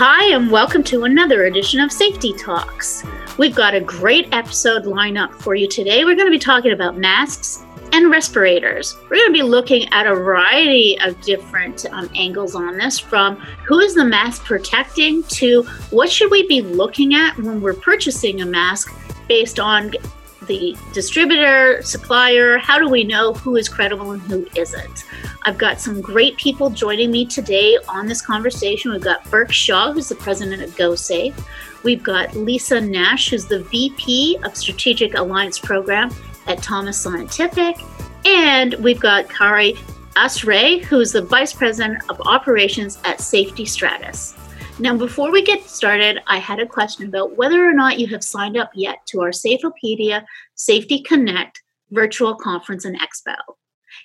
hi, and welcome to another edition of Safety Talks. We've got a great episode lineup for you today. We're going to be talking about masks and respirators. We're going to be looking at a variety of different um, angles on this from who is the mask protecting to what should we be looking at when we're purchasing a mask based on the distributor, supplier, how do we know who is credible and who isn't? I've got some great people joining me today on this conversation. We've got Burke Shaw, who's the president of GoSafe. We've got Lisa Nash, who's the VP of Strategic Alliance Program at Thomas Scientific. And we've got Kari Asray, who's the Vice President of Operations at Safety Stratus. Now, before we get started, I had a question about whether or not you have signed up yet to our Safeopedia Safety Connect virtual conference and expo.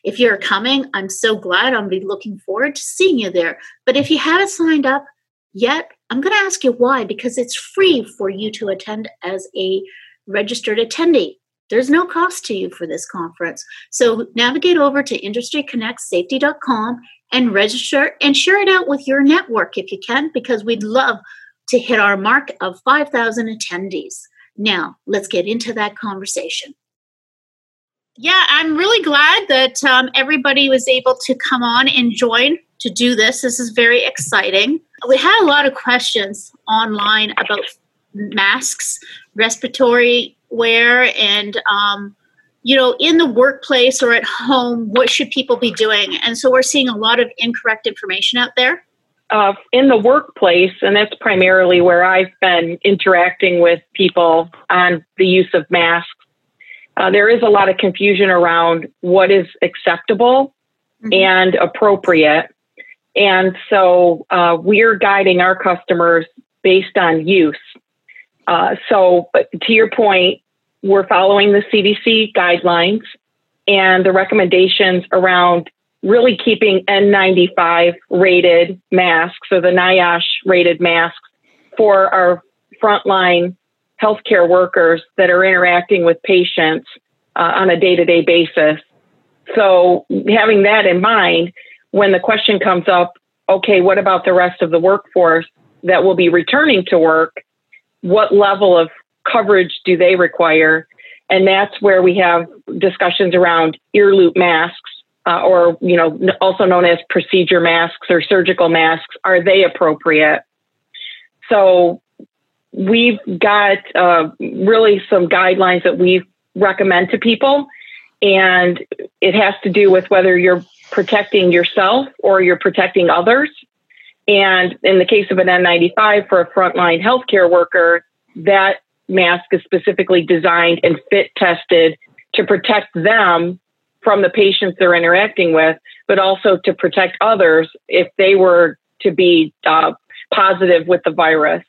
If you're coming, I'm so glad. I'll be looking forward to seeing you there. But if you haven't signed up yet, I'm going to ask you why, because it's free for you to attend as a registered attendee. There's no cost to you for this conference. So navigate over to industryconnectsafety.com and register and share it out with your network if you can, because we'd love to hit our mark of 5,000 attendees. Now, let's get into that conversation. Yeah, I'm really glad that um, everybody was able to come on and join to do this. This is very exciting. We had a lot of questions online about masks, respiratory wear, and um, you know, in the workplace or at home, what should people be doing? And so we're seeing a lot of incorrect information out there. Uh, in the workplace, and that's primarily where I've been interacting with people on the use of masks, uh, there is a lot of confusion around what is acceptable mm-hmm. and appropriate. And so uh, we're guiding our customers based on use. Uh, so, to your point, we're following the CDC guidelines and the recommendations around really keeping N95 rated masks or the NIOSH rated masks for our frontline healthcare workers that are interacting with patients uh, on a day to day basis. So, having that in mind, when the question comes up, okay, what about the rest of the workforce that will be returning to work? What level of coverage do they require? And that's where we have discussions around ear loop masks, uh, or you know, also known as procedure masks or surgical masks. Are they appropriate? So we've got uh, really some guidelines that we recommend to people, and it has to do with whether you're protecting yourself or you're protecting others. And in the case of an N95 for a frontline healthcare worker, that mask is specifically designed and fit tested to protect them from the patients they're interacting with, but also to protect others if they were to be uh, positive with the virus.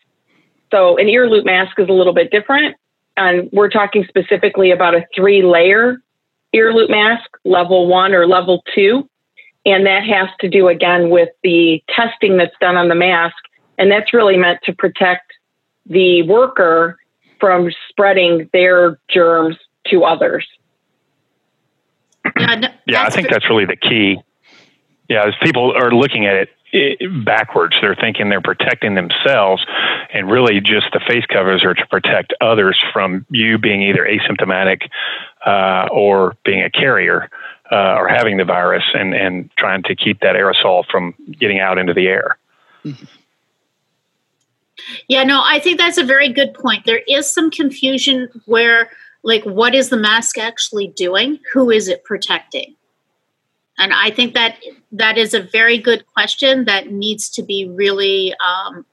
So, an ear loop mask is a little bit different. And we're talking specifically about a three layer ear loop mask, level one or level two. And that has to do again with the testing that's done on the mask. And that's really meant to protect the worker from spreading their germs to others. Yeah, no, yeah I think that's really the key. Yeah, as people are looking at it, it backwards, they're thinking they're protecting themselves, and really just the face covers are to protect others from you being either asymptomatic uh, or being a carrier uh, or having the virus, and and trying to keep that aerosol from getting out into the air. Mm-hmm. Yeah, no, I think that's a very good point. There is some confusion where, like, what is the mask actually doing? Who is it protecting? And I think that that is a very good question that needs to be really um,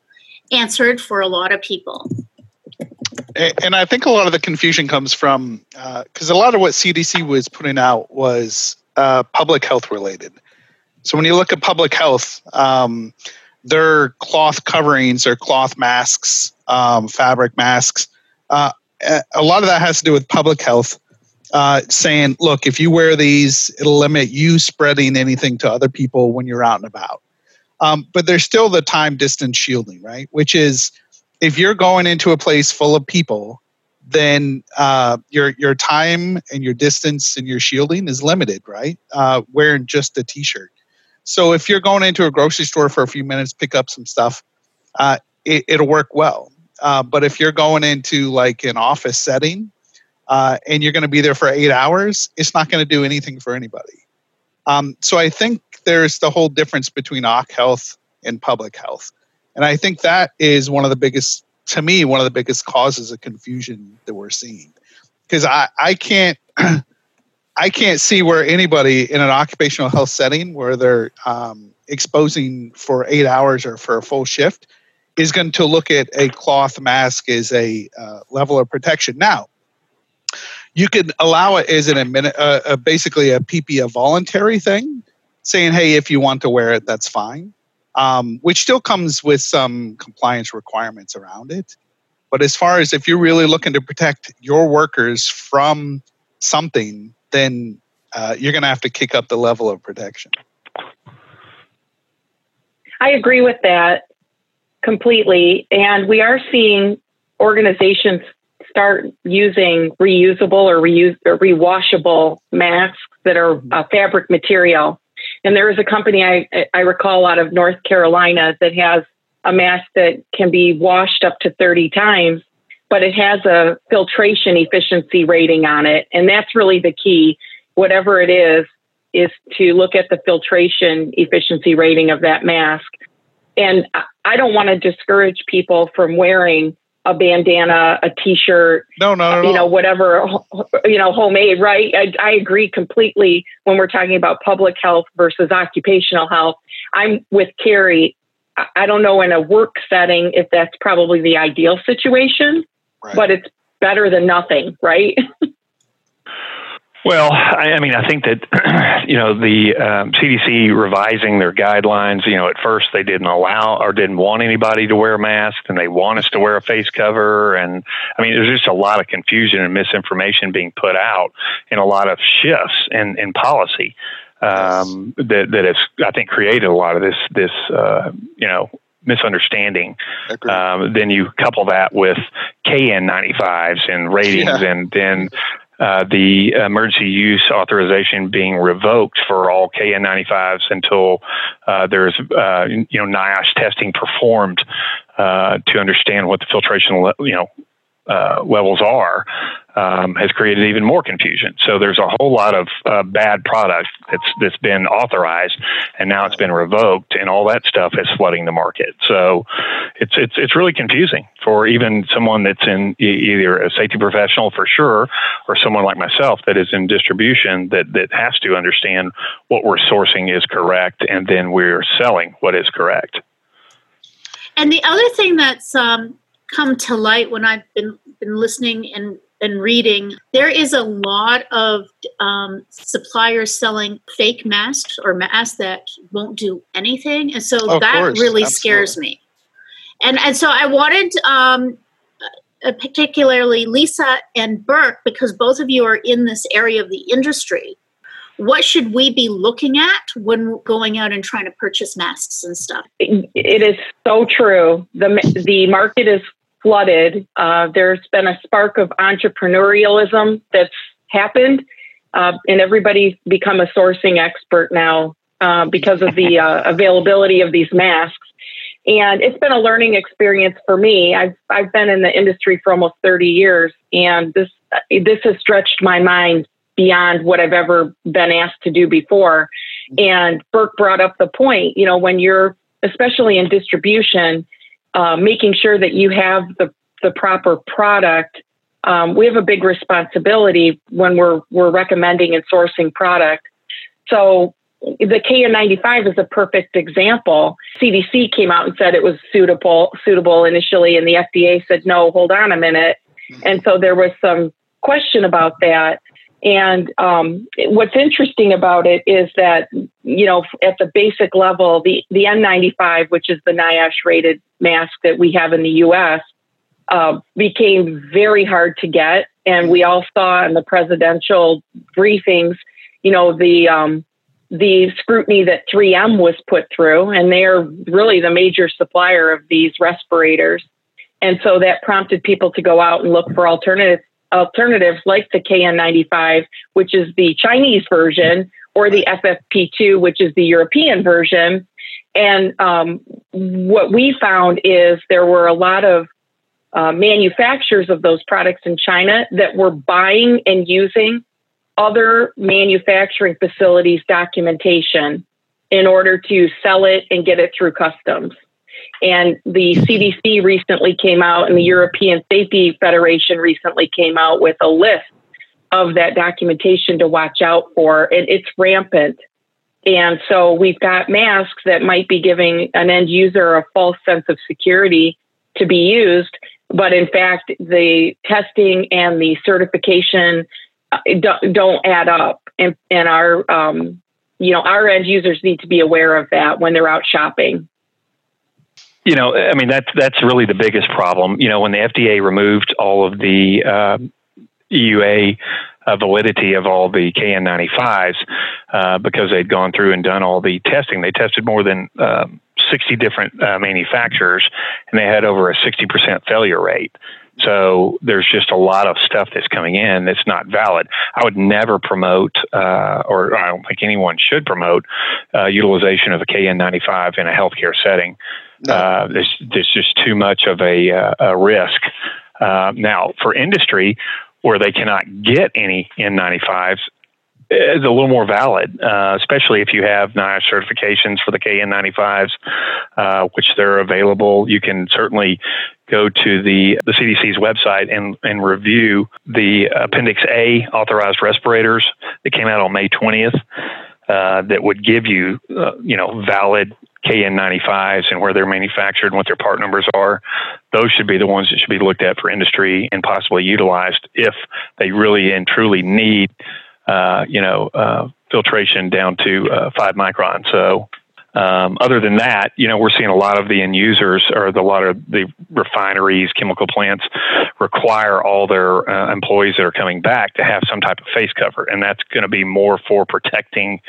answered for a lot of people. And I think a lot of the confusion comes from because uh, a lot of what CDC was putting out was uh, public health related. So when you look at public health, um, their cloth coverings or cloth masks, um, fabric masks. Uh, a lot of that has to do with public health. Uh, saying, look, if you wear these, it'll limit you spreading anything to other people when you're out and about. Um, but there's still the time distance shielding, right? Which is if you're going into a place full of people, then uh, your your time and your distance and your shielding is limited, right? Uh, wearing just a t-shirt. So if you're going into a grocery store for a few minutes, pick up some stuff, uh, it, will work well. Uh, but if you're going into like an office setting uh, and you're going to be there for eight hours, it's not going to do anything for anybody. Um, so I think there's the whole difference between OC health and public health. And I think that is one of the biggest, to me, one of the biggest causes of confusion that we're seeing. Because I, I can't I can't see where anybody in an occupational health setting where they're um, exposing for eight hours or for a full shift is going to look at a cloth mask as a uh, level of protection. Now, you can allow it as an admin, uh, uh, basically a PP, a voluntary thing, saying, "Hey, if you want to wear it, that's fine," um, which still comes with some compliance requirements around it. But as far as if you're really looking to protect your workers from something, then uh, you're going to have to kick up the level of protection. I agree with that completely. And we are seeing organizations start using reusable or, or rewashable masks that are uh, fabric material. And there is a company I, I recall out of North Carolina that has a mask that can be washed up to 30 times, but it has a filtration efficiency rating on it. And that's really the key. Whatever it is, is to look at the filtration efficiency rating of that mask. And I don't want to discourage people from wearing a bandana, a t-shirt, no, no, no you know, whatever, you know, homemade, right? I, I agree completely when we're talking about public health versus occupational health. I'm with Carrie. I don't know in a work setting if that's probably the ideal situation, right. but it's better than nothing, right? Well, I, I, mean, I think that you know the um, CDC revising their guidelines. You know, at first they didn't allow or didn't want anybody to wear a mask, and they want us to wear a face cover. And I mean, there's just a lot of confusion and misinformation being put out, and a lot of shifts in in policy um, that that has I think created a lot of this this uh, you know misunderstanding. Um, then you couple that with KN95s and ratings, yeah. and then uh, the emergency use authorization being revoked for all KN95s until uh, there's uh, you know NIOSH testing performed uh, to understand what the filtration le- you know uh, levels are um, has created even more confusion. So there's a whole lot of uh, bad product that's that's been authorized, and now it's been revoked, and all that stuff is flooding the market. So it's it's it's really confusing for even someone that's in either a safety professional for sure, or someone like myself that is in distribution that that has to understand what we're sourcing is correct, and then we're selling what is correct. And the other thing that's um, come to light when I've been been listening and and reading, there is a lot of um, suppliers selling fake masks or masks that won't do anything, and so of that course, really absolutely. scares me. And and so I wanted, um, uh, particularly Lisa and Burke, because both of you are in this area of the industry. What should we be looking at when going out and trying to purchase masks and stuff? It is so true. the The market is flooded. Uh, there's been a spark of entrepreneurialism that's happened, uh, and everybody's become a sourcing expert now uh, because of the uh, availability of these masks. And it's been a learning experience for me. I've I've been in the industry for almost 30 years, and this this has stretched my mind beyond what I've ever been asked to do before. And Burke brought up the point, you know, when you're especially in distribution, uh, making sure that you have the, the proper product. Um, we have a big responsibility when we're we're recommending and sourcing product. So the KN95 is a perfect example. CDC came out and said it was suitable suitable initially, and the FDA said no. Hold on a minute, mm-hmm. and so there was some question about that. And um, what's interesting about it is that, you know, at the basic level, the, the N95, which is the NIOSH rated mask that we have in the US, uh, became very hard to get. And we all saw in the presidential briefings, you know, the, um, the scrutiny that 3M was put through, and they're really the major supplier of these respirators. And so that prompted people to go out and look for alternatives alternatives like the KN95, which is the Chinese version, or the FFP2, which is the European version. And um, what we found is there were a lot of uh, manufacturers of those products in China that were buying and using other manufacturing facilities' documentation in order to sell it and get it through customs. And the CDC recently came out, and the European Safety Federation recently came out with a list of that documentation to watch out for, and it's rampant. And so we've got masks that might be giving an end user a false sense of security to be used, but in fact, the testing and the certification uh, don't add up. And, and our, um, you know, our end users need to be aware of that when they're out shopping. You know, I mean, that's that's really the biggest problem. You know, when the FDA removed all of the uh, EUA uh, validity of all the KN95s uh, because they'd gone through and done all the testing. They tested more than um, 60 different uh, manufacturers, and they had over a 60% failure rate. So there's just a lot of stuff that's coming in that's not valid. I would never promote, uh, or I don't think anyone should promote, uh, utilization of a KN95 in a healthcare setting. No. Uh, there's, there's just too much of a, uh, a risk. Uh, now, for industry, where they cannot get any N95s is a little more valid, uh, especially if you have NIOSH certifications for the KN95s, uh, which they're available. You can certainly go to the, the CDC's website and, and review the Appendix A authorized respirators that came out on May 20th. Uh, that would give you, uh, you know, valid KN95s and where they're manufactured and what their part numbers are, those should be the ones that should be looked at for industry and possibly utilized if they really and truly need, uh, you know, uh, filtration down to uh, five micron. So, um, other than that, you know, we're seeing a lot of the end users or the, a lot of the refineries, chemical plants require all their uh, employees that are coming back to have some type of face cover, and that's going to be more for protecting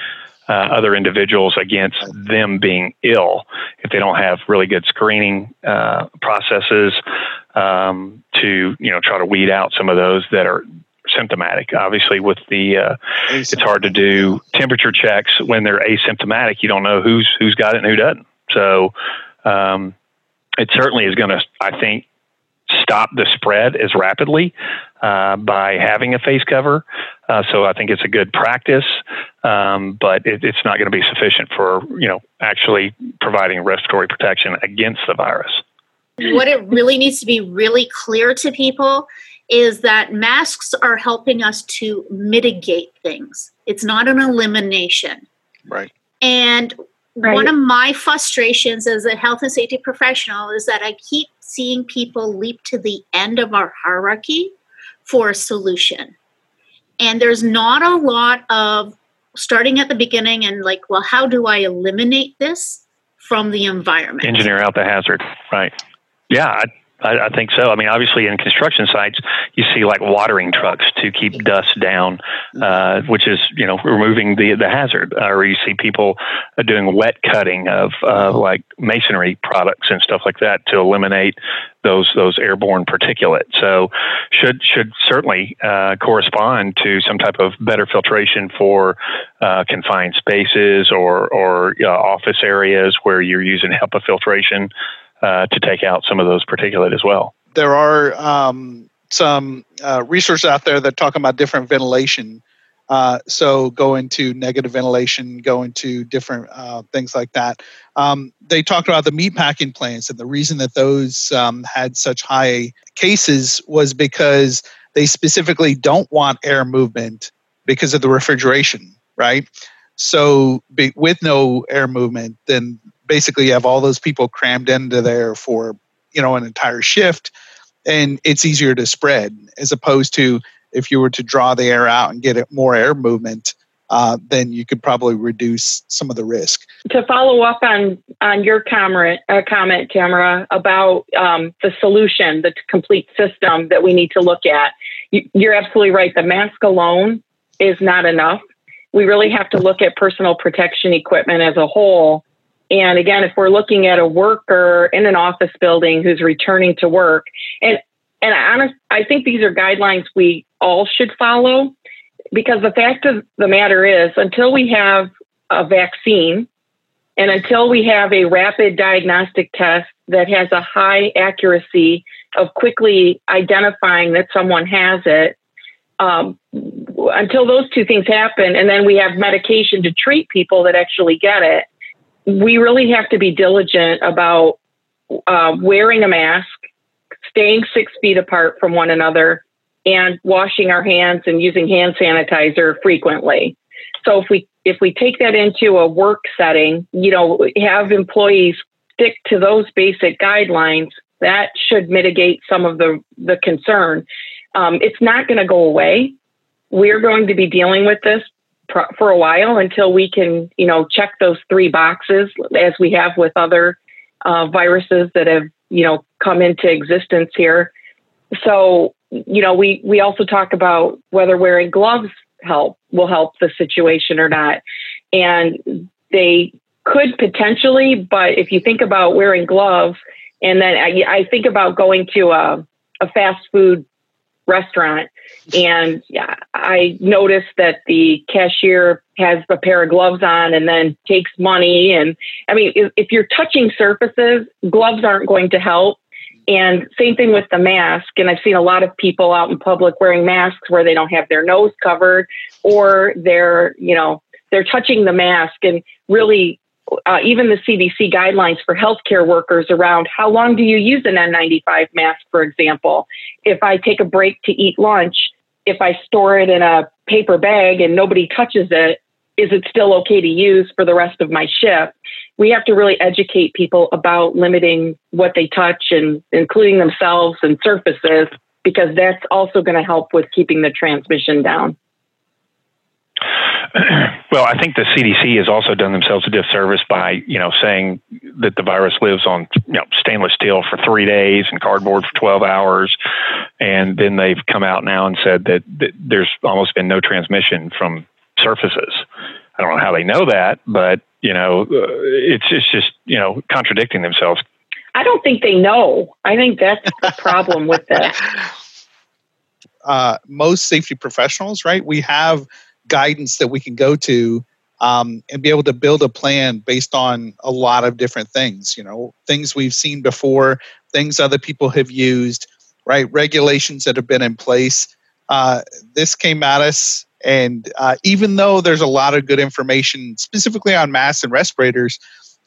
uh, other individuals against them being ill if they don't have really good screening uh, processes um, to you know try to weed out some of those that are symptomatic. Obviously, with the uh, it's hard to do temperature checks when they're asymptomatic. You don't know who's who's got it and who doesn't. So um, it certainly is going to, I think, stop the spread as rapidly uh, by having a face cover. Uh, so I think it's a good practice, um, but it, it's not going to be sufficient for you know actually providing respiratory protection against the virus. What it really needs to be really clear to people is that masks are helping us to mitigate things. It's not an elimination. Right. And right. one of my frustrations as a health and safety professional is that I keep seeing people leap to the end of our hierarchy for a solution. And there's not a lot of starting at the beginning and like, well, how do I eliminate this from the environment? Engineer out the hazard, right? Yeah, I, I, I, think so. I mean, obviously, in construction sites, you see like watering trucks to keep dust down, uh, which is you know removing the the hazard. Or you see people doing wet cutting of uh, like masonry products and stuff like that to eliminate those those airborne particulate. So, should should certainly uh, correspond to some type of better filtration for uh, confined spaces or or uh, office areas where you're using HEPA filtration uh, to take out some of those particulate as well. There are um, some uh, research out there that talk about different ventilation. Uh, so going to negative ventilation, going to different uh, things like that. Um, they talked about the meatpacking plants, and the reason that those um, had such high cases was because they specifically don't want air movement because of the refrigeration, right? So be, with no air movement, then basically you have all those people crammed into there for you know an entire shift and it's easier to spread as opposed to if you were to draw the air out and get it more air movement uh, then you could probably reduce some of the risk. To follow up on on your comment, uh, comment Tamara, about um, the solution, the complete system that we need to look at, you, you're absolutely right. The mask alone is not enough. We really have to look at personal protection equipment as a whole and again, if we're looking at a worker in an office building who's returning to work, and and honest, I think these are guidelines we all should follow because the fact of the matter is, until we have a vaccine And until we have a rapid diagnostic test that has a high accuracy of quickly identifying that someone has it, um, until those two things happen, and then we have medication to treat people that actually get it, we really have to be diligent about uh, wearing a mask, staying six feet apart from one another, and washing our hands and using hand sanitizer frequently. So if we if we take that into a work setting, you know, have employees stick to those basic guidelines, that should mitigate some of the the concern. Um, it's not going to go away. We're going to be dealing with this for a while until we can, you know, check those three boxes as we have with other uh, viruses that have, you know, come into existence here. So, you know, we we also talk about whether wearing gloves help will help the situation or not, and they could potentially. But if you think about wearing gloves, and then I, I think about going to a, a fast food restaurant and yeah, I noticed that the cashier has a pair of gloves on and then takes money. And I mean, if, if you're touching surfaces, gloves aren't going to help. And same thing with the mask. And I've seen a lot of people out in public wearing masks where they don't have their nose covered or they're, you know, they're touching the mask and really uh, even the CDC guidelines for healthcare workers around how long do you use an N95 mask, for example. If I take a break to eat lunch, if I store it in a paper bag and nobody touches it, is it still okay to use for the rest of my shift? We have to really educate people about limiting what they touch and including themselves and surfaces because that's also going to help with keeping the transmission down. Well, I think the CDC has also done themselves a disservice by, you know, saying that the virus lives on, you know, stainless steel for three days and cardboard for 12 hours. And then they've come out now and said that, that there's almost been no transmission from surfaces. I don't know how they know that, but, you know, uh, it's, it's just, you know, contradicting themselves. I don't think they know. I think that's the problem with that. Uh, most safety professionals, right? We have guidance that we can go to um, and be able to build a plan based on a lot of different things. You know, things we've seen before, things other people have used, right? Regulations that have been in place. Uh, this came at us, and uh, even though there's a lot of good information specifically on masks and respirators,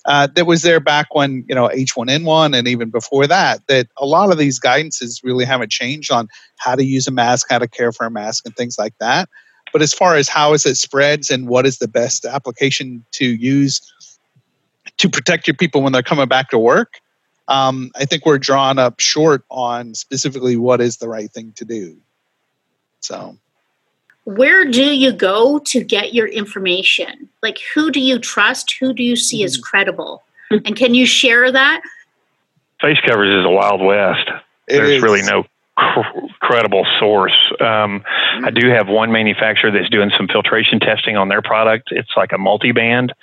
uh, that was there back when you know H1N1 and even before that. That a lot of these guidances really haven't changed on how to use a mask, how to care for a mask, and things like that. But as far as how is it spreads and what is the best application to use to protect your people when they're coming back to work, um, I think we're drawn up short on specifically what is the right thing to do. So, where do you go to get your information? Like, who do you trust? Who do you see mm-hmm. as credible? And can you share that? Face covers is a wild west. It There's is. really no cr- credible source. Um, I do have one manufacturer that's doing some filtration testing on their product. It's like a multi-band.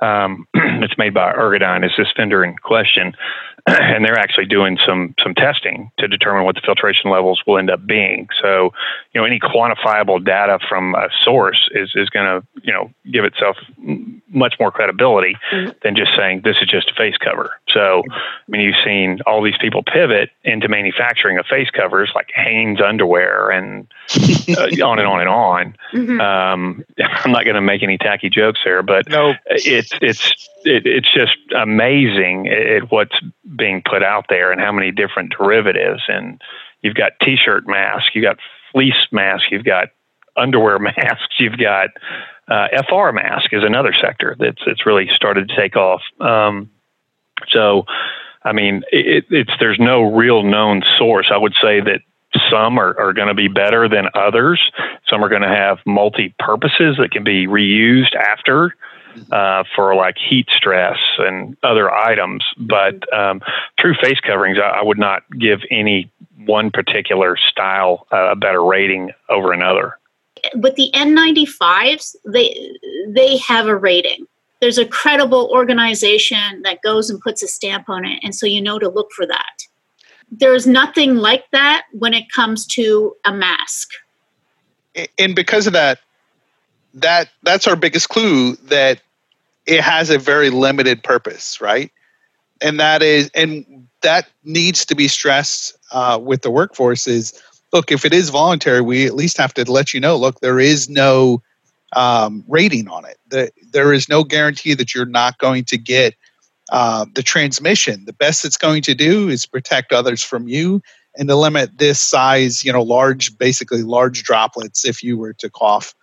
Um, it's made by Ergodyne, is this vendor in question. and they're actually doing some some testing to determine what the filtration levels will end up being. So, you know, any quantifiable data from a source is is going to you know give itself much more credibility mm-hmm. than just saying this is just a face cover. So, I mean, you've seen all these people pivot into manufacturing of face covers like Hanes underwear and uh, on and on and on. Mm-hmm. Um, I'm not going to make any tacky jokes there, but no. it's it's it, it's just amazing at what's being put out there and how many different derivatives. And you've got t-shirt masks, you've got fleece masks, you've got underwear masks, you've got uh, FR mask is another sector that's it's really started to take off. Um, so, I mean, it, it's there's no real known source. I would say that some are, are going to be better than others. Some are going to have multi purposes that can be reused after uh, for like heat stress and other items. But um, true face coverings, I, I, would not give any one particular style uh, a better rating over another. With the N95s, they they have a rating. There's a credible organization that goes and puts a stamp on it, and so you know to look for that. There's nothing like that when it comes to a mask. And because of that, that that's our biggest clue that it has a very limited purpose, right? And that is, and that needs to be stressed uh, with the workforce. Is look, if it is voluntary, we at least have to let you know. Look, there is no um, rating on it. The, there is no guarantee that you're not going to get uh, the transmission. The best it's going to do is protect others from you and to limit this size, you know, large, basically large droplets if you were to cough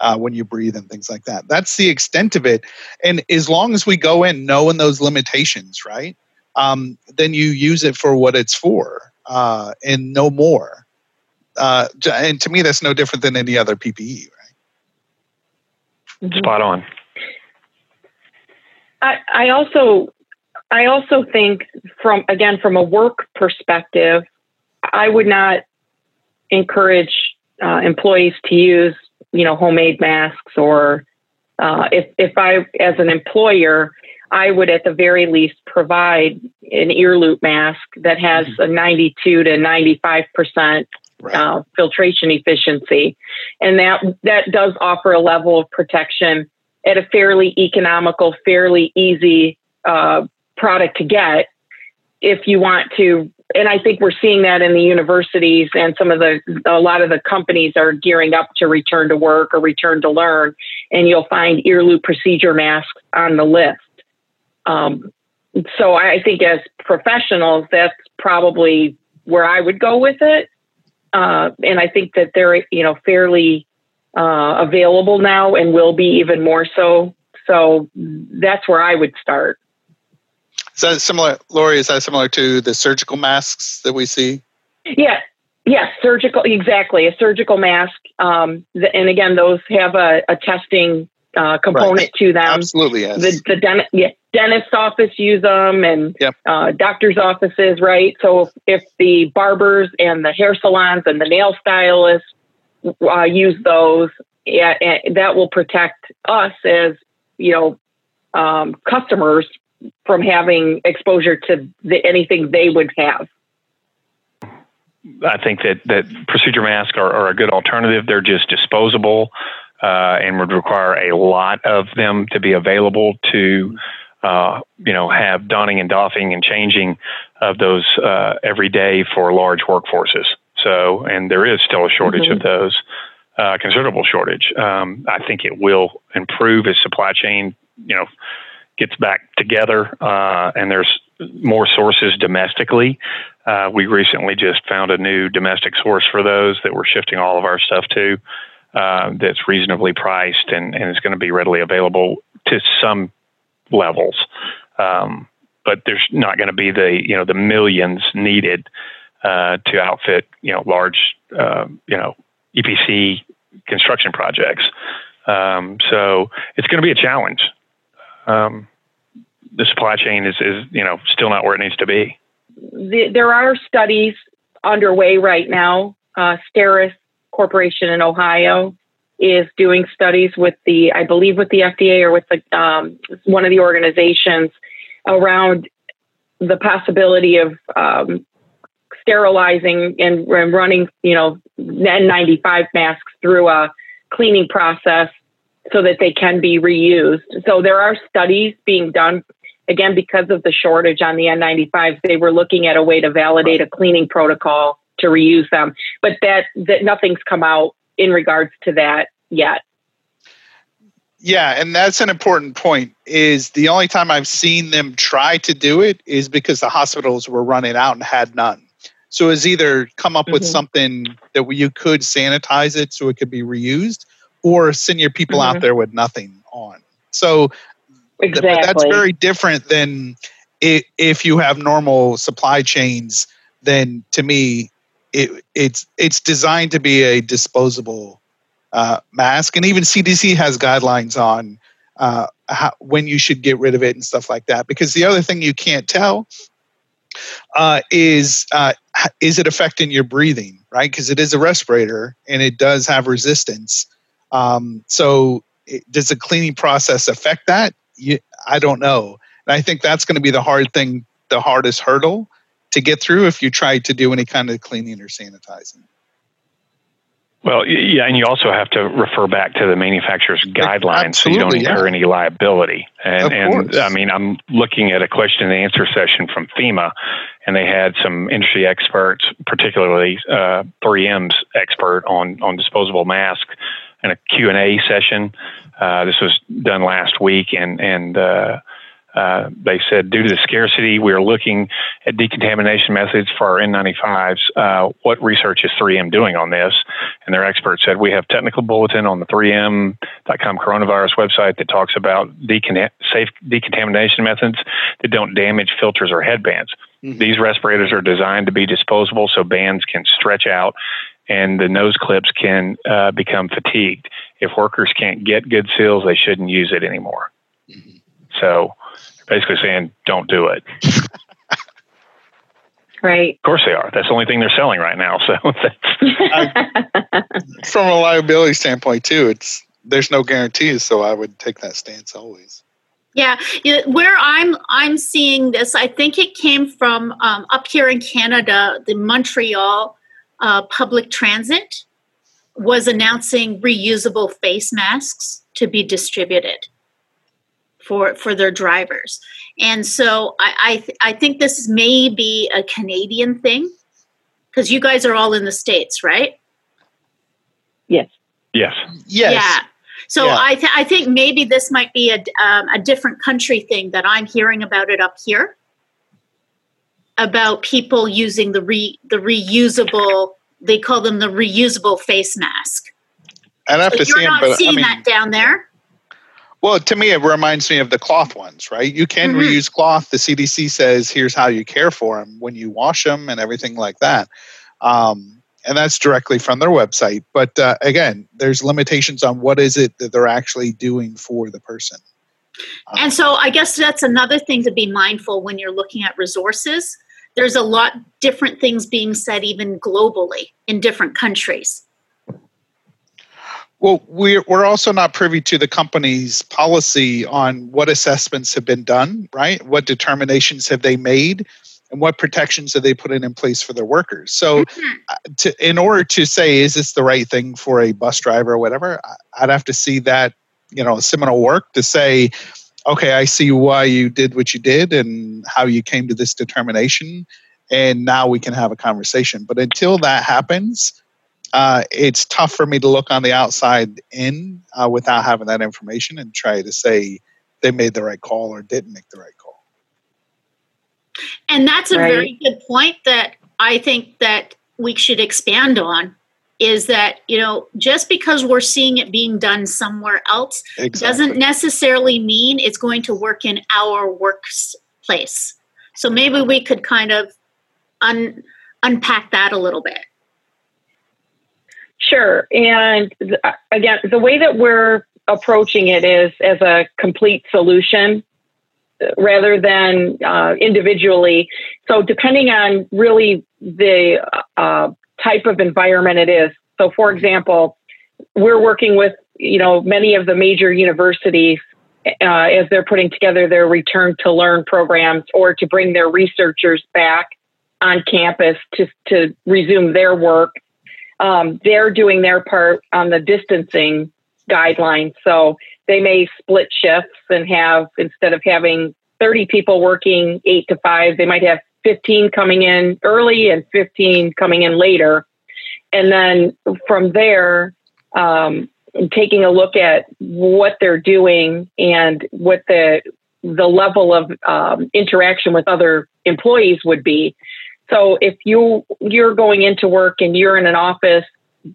uh, when you breathe and things like that. That's the extent of it. And as long as we go in knowing those limitations, right, um, then you use it for what it's for uh, and no more. Uh, and to me, that's no different than any other PPE, right? Spot on. I, I also I also think from again from a work perspective, I would not encourage uh, employees to use you know homemade masks or uh, if if I as an employer I would at the very least provide an ear loop mask that has mm-hmm. a 92 to 95 percent right. uh, filtration efficiency, and that that does offer a level of protection at a fairly economical, fairly easy uh, product to get if you want to and I think we're seeing that in the universities and some of the a lot of the companies are gearing up to return to work or return to learn, and you'll find ear loop procedure masks on the list. Um, so I think as professionals, that's probably where I would go with it, uh, and I think that they're you know fairly uh, available now and will be even more so. So that's where I would start. Is that similar, Lori? Is that similar to the surgical masks that we see? Yeah, yes, surgical, exactly. A surgical mask. Um, and again, those have a, a testing uh, component right. to them. Absolutely, yes. The, the dent- yeah, dentist's office use them and yep. uh, doctor's offices, right? So if, if, the barbers and the hair salons and the nail stylists uh, use those, yeah, that will protect us as, you know, um, customers from having exposure to the, anything they would have. I think that, that procedure masks are, are a good alternative. They're just disposable uh, and would require a lot of them to be available to, uh, you know, have donning and doffing and changing of those uh, every day for large workforces. So, and there is still a shortage mm-hmm. of those, uh, considerable shortage. Um, I think it will improve as supply chain, you know, gets back together, uh, and there's more sources domestically. Uh, we recently just found a new domestic source for those that we're shifting all of our stuff to. Uh, that's reasonably priced and, and is going to be readily available to some levels, um, but there's not going to be the you know the millions needed uh, to outfit you know large uh, you know EPC construction projects. Um, so it's going to be a challenge um, the supply chain is, is, you know, still not where it needs to be. The, there are studies underway right now. Uh, Steris Corporation in Ohio is doing studies with the, I believe, with the FDA or with the um, one of the organizations around the possibility of um, sterilizing and, and, running, you know, N95 masks through a cleaning process so that they can be reused. So there are studies being done. Again, because of the shortage on the N95s, they were looking at a way to validate a cleaning protocol to reuse them. But that, that nothing's come out in regards to that yet. Yeah, and that's an important point. Is the only time I've seen them try to do it is because the hospitals were running out and had none. So it's either come up mm-hmm. with something that you could sanitize it so it could be reused, or send your people mm-hmm. out there with nothing on. So exactly. th- that's very different than it, if you have normal supply chains. Then to me, it, it's it's designed to be a disposable uh, mask, and even CDC has guidelines on uh, how, when you should get rid of it and stuff like that. Because the other thing you can't tell uh, is uh, is it affecting your breathing, right? Because it is a respirator and it does have resistance. Um, so, it, does the cleaning process affect that? You, I don't know. And I think that's going to be the hard thing, the hardest hurdle to get through if you try to do any kind of cleaning or sanitizing. Well, yeah, and you also have to refer back to the manufacturer's guidelines so you don't incur yeah. any liability. And, and. I mean, I'm looking at a question and answer session from FEMA, and they had some industry experts, particularly uh, 3M's expert on on disposable masks, and a Q and A session. Uh, this was done last week, and and uh, uh, they said due to the scarcity, we are looking at decontamination methods for our N95s. Uh, what research is 3M doing on this? And their expert said we have technical bulletin on the 3M.com coronavirus website that talks about decon- safe decontamination methods that don't damage filters or headbands. Mhm. These respirators are designed to be disposable so bands can stretch out and the nose clips can uh, become fatigued. If workers can't get good seals, they shouldn't use it anymore. Mhm. So basically saying, don't do it. Right. Of course they are. That's the only thing they're selling right now. So that's, From a liability standpoint, too, it's there's no guarantees, so I would take that stance always. Yeah, yeah, where I'm I'm seeing this, I think it came from um, up here in Canada. The Montreal uh, Public Transit was announcing reusable face masks to be distributed for for their drivers, and so I I, th- I think this may be a Canadian thing because you guys are all in the states, right? yes. yes. Yes. Yeah. So Yeah. I, th- I think maybe this might be a, um, a different country thing that I'm hearing about it up here about people using the re- the reusable they call them the reusable face mask. I'd have So to see you're them, not but I seeing mean, that down there. well, to me, it reminds me of the cloth ones, right? You can Mhm. reuse cloth. The CDC says here's how you care for them when you wash them and everything like that. Um, and that's directly from their website. But uh, again, there's limitations on what is it that they're actually doing for the person. Um, And so I guess that's another thing to be mindful when you're looking at resources. There's a lot different things being said even globally in different countries. Well, we're, we're also not privy to the company's policy on what assessments have been done, right? What determinations have they made? And what protections have they put in, place for their workers? So, uh, to, in order to say, is this the right thing for a bus driver or whatever, I'd have to see that, you know, seminal work to say, okay, I see why you did what you did and how you came to this determination. And now we can have a conversation. But until that happens, uh, it's tough for me to look on the outside in uh, without having that information and try to say they made the right call or didn't make the right call. And that's a Right. very good point that I think that we should expand on is that, you know, just because we're seeing it being done somewhere else doesn't necessarily mean it's going to work in our workplace. So maybe we could kind of un- unpack that a little bit. Sure. And th- again, the way that we're approaching it is as a complete solution rather than uh, individually. So, depending on really the uh, type of environment it is. So, for example, we're working with you know many of the major universities uh, as they're putting together their return to learn programs or to bring their researchers back on campus to to resume their work um, they're doing their part on the distancing guidelines. So they may split shifts and have, instead of having 30 people working eight to five, they might have 15 coming in early and 15 coming in later. And then from there, um, taking a look at what they're doing and what the the level of um, interaction with other employees would be. So if you you're going into work and you're in an office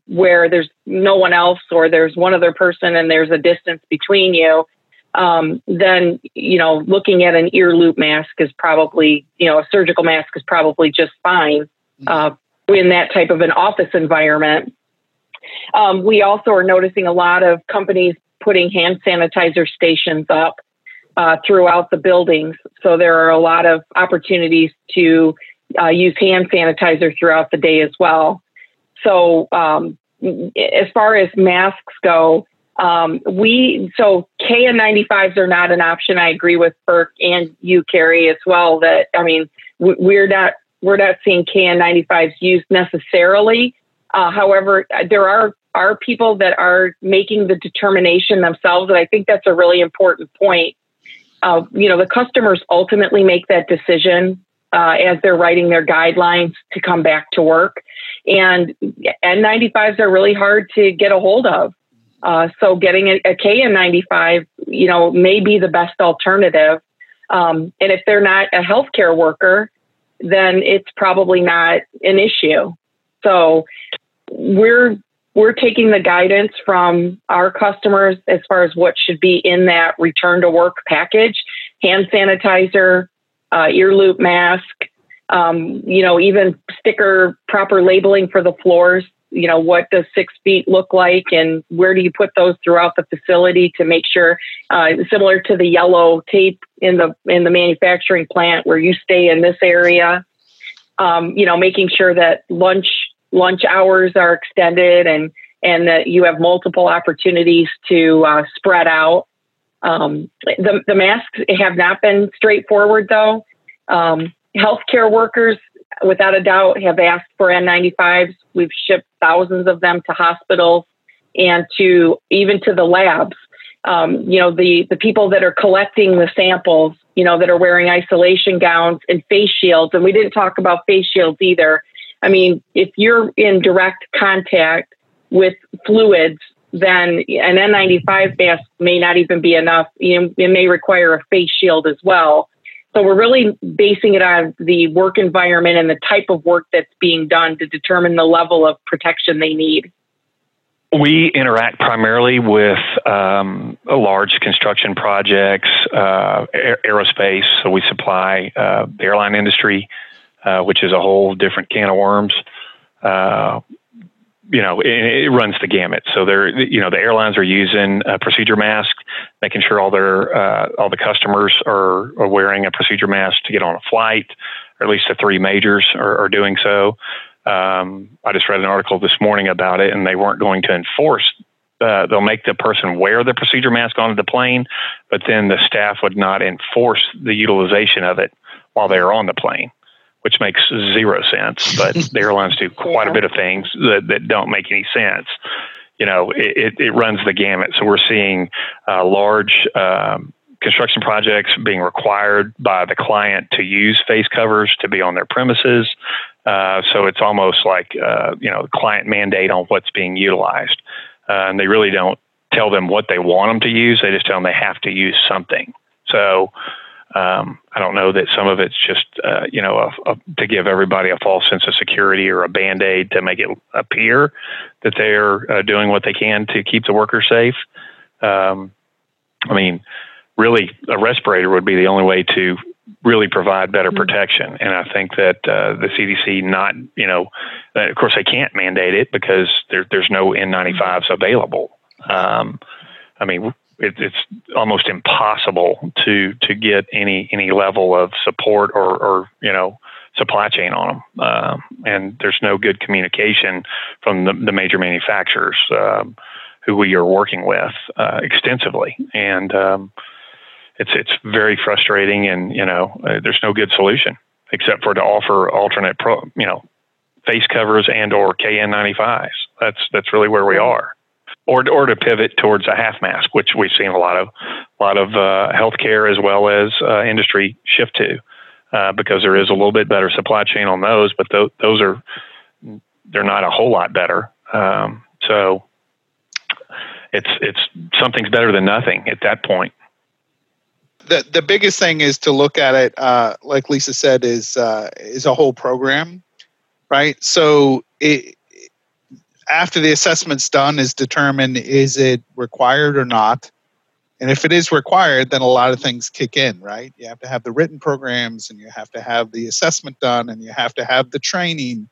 where there's no one else or there's one other person and there's a distance between you, um, then you know looking at an ear loop mask is probably you know a surgical mask is probably just fine uh, in that type of an office environment. Um, we also are noticing a lot of companies putting hand sanitizer stations up uh, throughout the buildings. So there are a lot of opportunities to uh, use hand sanitizer throughout the day as well. So um, as far as masks go, um, we so KN95s are not an option. I agree with Burke and you, Carrie, as well. That I mean, we- we're not we're not seeing KN95s used necessarily Uh, however, there are are people that are making the determination themselves, and I think that's a really important point. Uh, you know, the customers ultimately make that decision uh, as they're writing their guidelines to come back to work, and N95s are really hard to get a hold of. Uh, so getting a, a KN95, you know, may be the best alternative. Um, and if they're not a healthcare worker, then it's probably not an issue. So we're we're taking the guidance from our customers as far as what should be in that return to work package: hand sanitizer, uh, ear loop mask, um, you know, even sticker proper labeling for the floors you know what does six feet look like and where do you put those throughout the facility to make sure uh, similar to the yellow tape in the in the manufacturing plant where you stay in this area? Um, you know making sure that lunch lunch hours are extended and and that you have multiple opportunities to uh, spread out. Um, the, the masks have not been straightforward though. Um, healthcare workers without a doubt have asked for N95s. We've shipped thousands of them to hospitals and to even to the labs. Um, you know, the, the people that are collecting the samples, you know, that are wearing isolation gowns and face shields. And we didn't talk about face shields either. I mean, if you're in direct contact with fluids, then an N95 mask may not even be enough. You know, it may require a face shield as well. So we're really basing it on the work environment and the type of work that's being done to determine the level of protection they need. We interact primarily with um, large construction projects, uh, aerospace. So we supply uh, the airline industry, uh, which is a whole different can of worms. You know, it, it, runs the gamut. So they're, you know, the airlines are using a procedure mask, making sure all their, uh, all the customers are, are wearing a procedure mask to get on a flight, or at least the three majors are, are doing so. Um, I just read an article this morning about it, and they weren't going to enforce. Uh, they'll make the person wear the procedure mask onto the plane, but then the staff would not enforce the utilization of it while they are on the plane which makes zero sense. But the airlines do quite yeah. a bit of things that, that don't make any sense. You know, it, it, it runs the gamut. So we're seeing uh, large um, construction projects being required by the client to use face covers to be on their premises. Uh, so it's almost like uh, you know the client mandate on what's being utilized, uh, and they really don't tell them what they want them to use. They just tell them they have to use something. So um, I don't know that some of it's just, uh, you know, a, a, to give everybody a false sense of security or a band aid to make it appear that they're uh, doing what they can to keep the workers safe. Um, I mean, really, a respirator would be the only way to really provide better mm-hmm. protection. And I think that uh, the CDC, not, you know, of course, they can't mandate it because there, there's no N95s available. Um, I mean, it, it's almost impossible to to get any any level of support or, or you know supply chain on them, uh, and there's no good communication from the, the major manufacturers um, who we are working with uh, extensively, and um, it's it's very frustrating, and you know uh, there's no good solution except for to offer alternate pro, you know face covers and or KN95s. That's that's really where we are or or to pivot towards a half mask, which we've seen a lot of a lot of uh, healthcare as well as uh, industry shift to, uh, because there is a little bit better supply chain on those, but th- those are they're not a whole lot better. Um, so it's it's something's better than nothing at that point. The the biggest thing is to look at it, uh, like Lisa said, is uh, is a whole program, right? So it after the assessment's done is determined is it required or not? And if it is required then a lot of things kick in right? You have to have the written programs and you have to have the assessment done and you have to have the training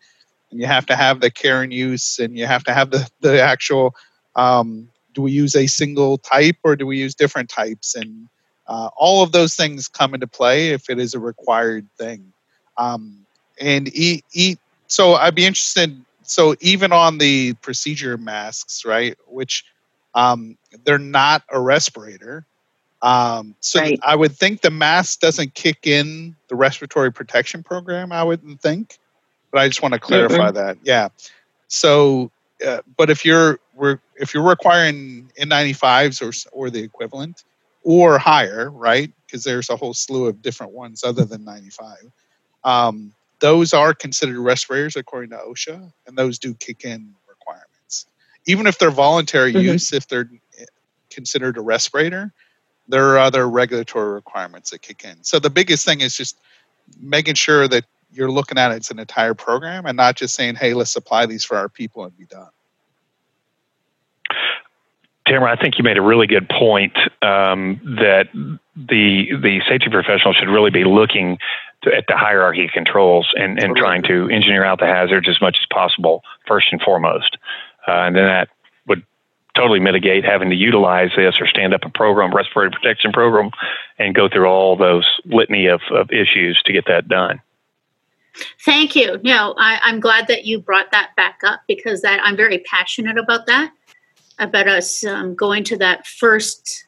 and you have to have the care and use and you have to have the, the actual um, do we use a single type or do we use different types? And uh, all of those things come into play if it is a required thing. Um, and eat, eat so i'd be interested so even on the procedure masks, right, which um, they're not a respirator. Um, so right. I would think the mask doesn't kick in the respiratory protection program. I wouldn't think, but I just want to clarify mm-hmm. that. Yeah. So, uh, but if you're if you're requiring N95s or or the equivalent or higher, right? Because there's a whole slew of different ones other than 95. Um, those are considered respirators according to OSHA, and those do kick in requirements. Even if they're voluntary mm-hmm. use, if they're considered a respirator, there are other regulatory requirements that kick in. So the biggest thing is just making sure that you're looking at it as an entire program and not just saying, hey, let's supply these for our people and be done. Tamara, I think you made a really good point um, that the the safety professional should really be looking to, at the hierarchy of controls and, and trying to engineer out the hazards as much as possible first and foremost, uh, and then that would totally mitigate having to utilize this or stand up a program, respiratory protection program, and go through all those litany of, of issues to get that done. Thank you. No, I, I'm glad that you brought that back up because that I'm very passionate about that, about us um, going to that first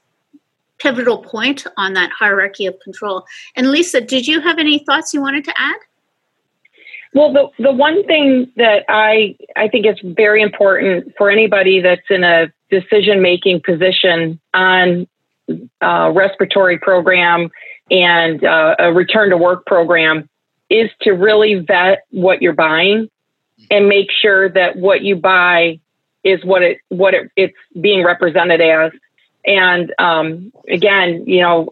pivotal point on that hierarchy of control. And Lisa, did you have any thoughts you wanted to add? Well, the, the one thing that I, I think is very important for anybody that's in a decision making position on a uh, respiratory program and uh, a return to work program is to really vet what you're buying and make sure that what you buy is what it what it, it's being represented as. And um, again, you know,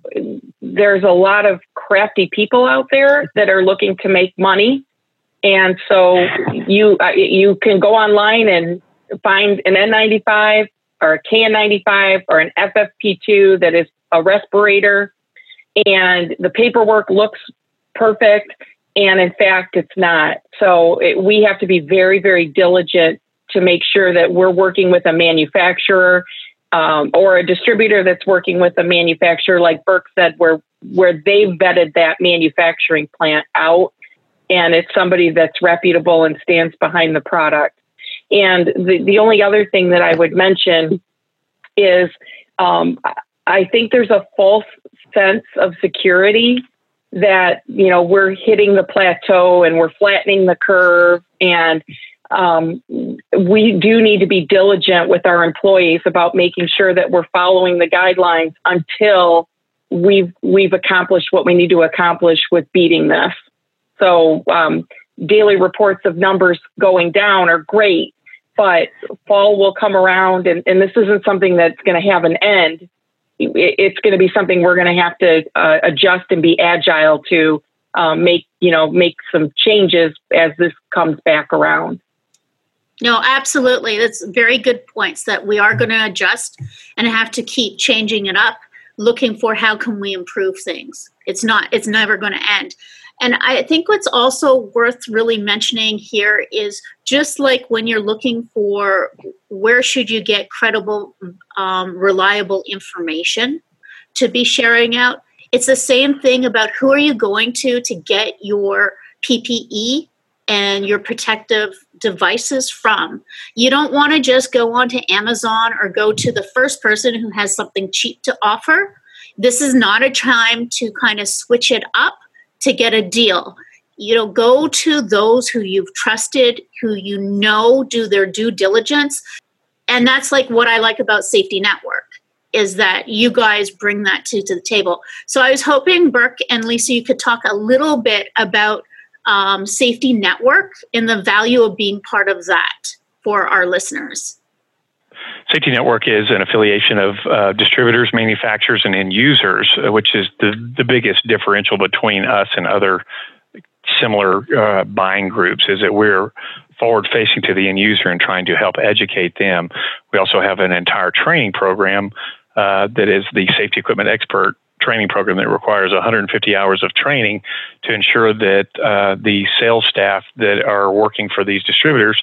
there's a lot of crafty people out there that are looking to make money, and so you uh, you can go online and find an N95 or a KN95 or an FFP2 that is a respirator, and the paperwork looks perfect. And in fact, it's not. So it, we have to be very, very diligent to make sure that we're working with a manufacturer um, or a distributor that's working with a manufacturer, like Burke said, where where they've vetted that manufacturing plant out, and it's somebody that's reputable and stands behind the product. And the the only other thing that I would mention is um, I think there's a false sense of security that you know we're hitting the plateau and we're flattening the curve and um, we do need to be diligent with our employees about making sure that we're following the guidelines until we've we've accomplished what we need to accomplish with beating this. So um, daily reports of numbers going down are great, but fall will come around, and, and this isn't something that's going to have an end it's going to be something we're going to have to uh, adjust and be agile to um, make you know make some changes as this comes back around. No, absolutely. That's very good points that we are going to adjust and have to keep changing it up, looking for how can we improve things. It's not. It's never going to end. And I think what's also worth really mentioning here is just like when you're looking for where should you get credible, um, reliable information to be sharing out, it's the same thing about who are you going to to get your PPE and your protective devices from. You don't want to just go onto Amazon or go to the first person who has something cheap to offer. This is not a time to kind of switch it up to get a deal. You know, go to those who you've trusted, who you know do their due diligence. And that's like what I like about Safety Network is that you guys bring that to, to the table. So I was hoping, Burke and Lisa, you could talk a little bit about um, Safety Network and the value of being part of that for our listeners. Safety Network is an affiliation of uh, distributors, manufacturers, and end users, uh, which is the, the biggest differential between us and other similar uh, buying groups is that we're forward facing to the end user and trying to help educate them. We also have an entire training program uh, that is the safety equipment expert training program that requires 150 hours of training to ensure that uh, the sales staff that are working for these distributors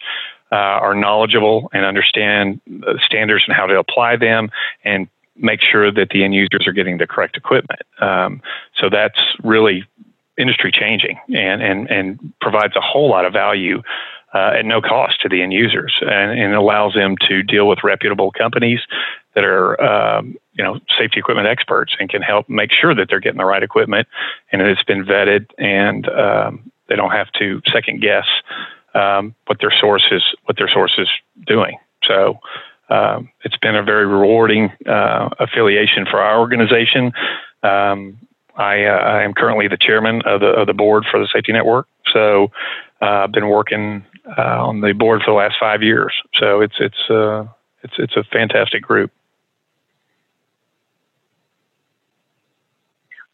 uh, are knowledgeable and understand standards and how to apply them and make sure that the end users are getting the correct equipment. Um, so that's really industry changing and, and, and provides a whole lot of value uh, at no cost to the end users and, and, allows them to deal with reputable companies that are um, you know safety equipment experts and can help make sure that they're getting the right equipment and it's been vetted and um, they don't have to second guess um, what their source is what their source is doing. So um, it's been a very rewarding uh, affiliation for our organization. Um, I, uh, I, am currently the chairman of the, of the board for the Safety Network. So uh, I've been working uh, on the board for the last five years. So it's it's uh, it's it's a fantastic group.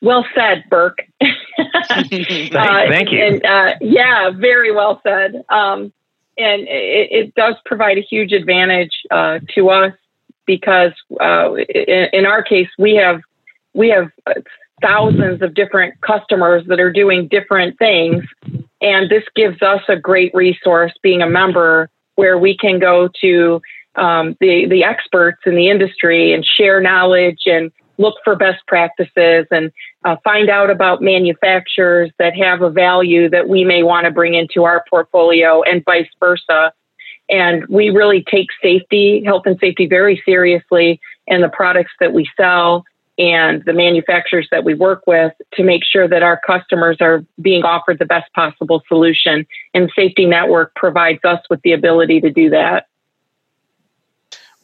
Well said, Burke. thank, uh, thank, you. And, uh, yeah, very well said. Um, and it, it, does provide a huge advantage uh, to us because uh, in, in, our case, we have we have thousands of different customers that are doing different things, and this gives us a great resource, being a member, where we can go to um, the the experts in the industry and share knowledge and look for best practices and uh, find out about manufacturers that have a value that we may want to bring into our portfolio and vice versa. And we really take safety, health and safety very seriously in the products that we sell and the manufacturers that we work with to make sure that our customers are being offered the best possible solution. And Safety Network provides us with the ability to do that.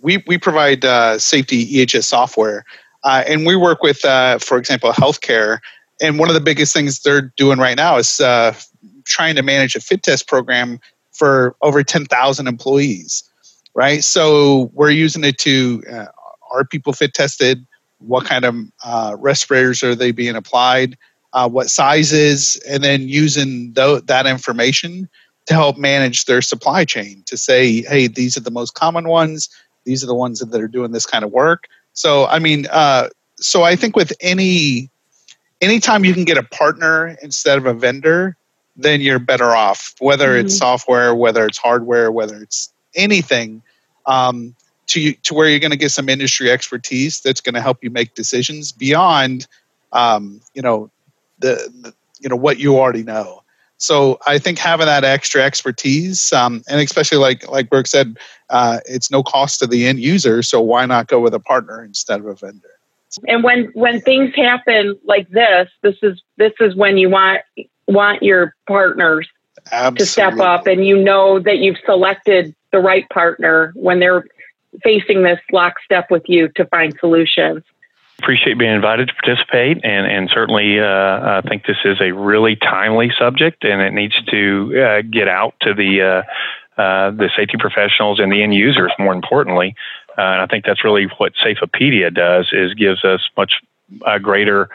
We, we provide uh, safety EHS software uh, and we work with, uh, for example, healthcare. And one of the biggest things they're doing right now is uh, trying to manage a fit test program for over 10,000 employees, right? So we're using it to uh, are people fit tested? What kind of uh, respirators are they being applied? Uh, what sizes? And then using th- that information to help manage their supply chain to say, hey, these are the most common ones. These are the ones that are doing this kind of work so I mean, uh, so I think with any anytime you can get a partner instead of a vendor, then you're better off. Whether mm-hmm. it's software, whether it's hardware, whether it's anything, um, to to where you're going to get some industry expertise that's going to help you make decisions beyond, um, you know, the, the you know what you already know. So I think having that extra expertise, um, and especially like like Burke said, uh, it's no cost to the end user. So why not go with a partner instead of a vendor? And when when things happen like this, this is this is when you want want your partners Absolutely. to step up, and you know that you've selected the right partner when they're facing this lockstep with you to find solutions appreciate being invited to participate, and and certainly uh, I think this is a really timely subject, and it needs to uh, get out to the uh, uh the safety professionals and the end users. More importantly, uh, and I think that's really what Safeopedia does is gives us much greater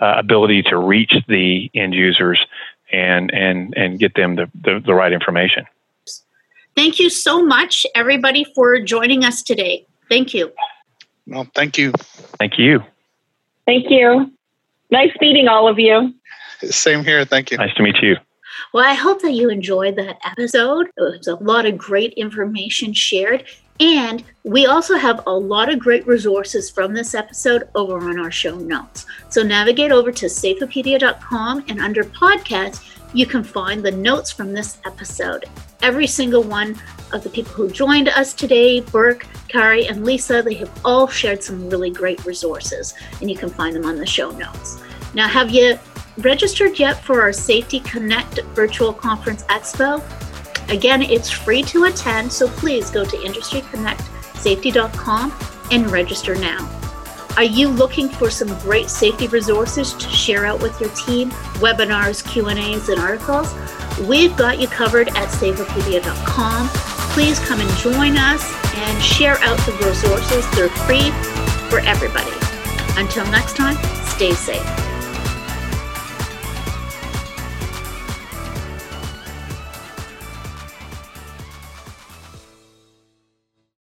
uh, ability to reach the end users and and and get them the, the, the right information. Thank you so much, everybody, for joining us today. Thank you. Well, thank you. Thank you. Thank you. Nice meeting all of you. Same here. Thank you. Nice to meet you. Well, I hope that you enjoyed that episode. It was a lot of great information shared. And we also have a lot of great resources from this episode over on our show notes. So navigate over to safeopedia.com and under podcast, you can find the notes from this episode. Every single one of the people who joined us today, Burke, Kari, and Lisa, they have all shared some really great resources, and you can find them on the show notes. Now, have you registered yet for our Safety Connect virtual conference expo? Again, it's free to attend, so please go to industryconnectsafety.com and register now. Are you looking for some great safety resources to share out with your team, webinars, Q&As, and articles? We've got you covered at safeopedia.com. Please come and join us and share out the resources. They're free for everybody. Until next time, stay safe.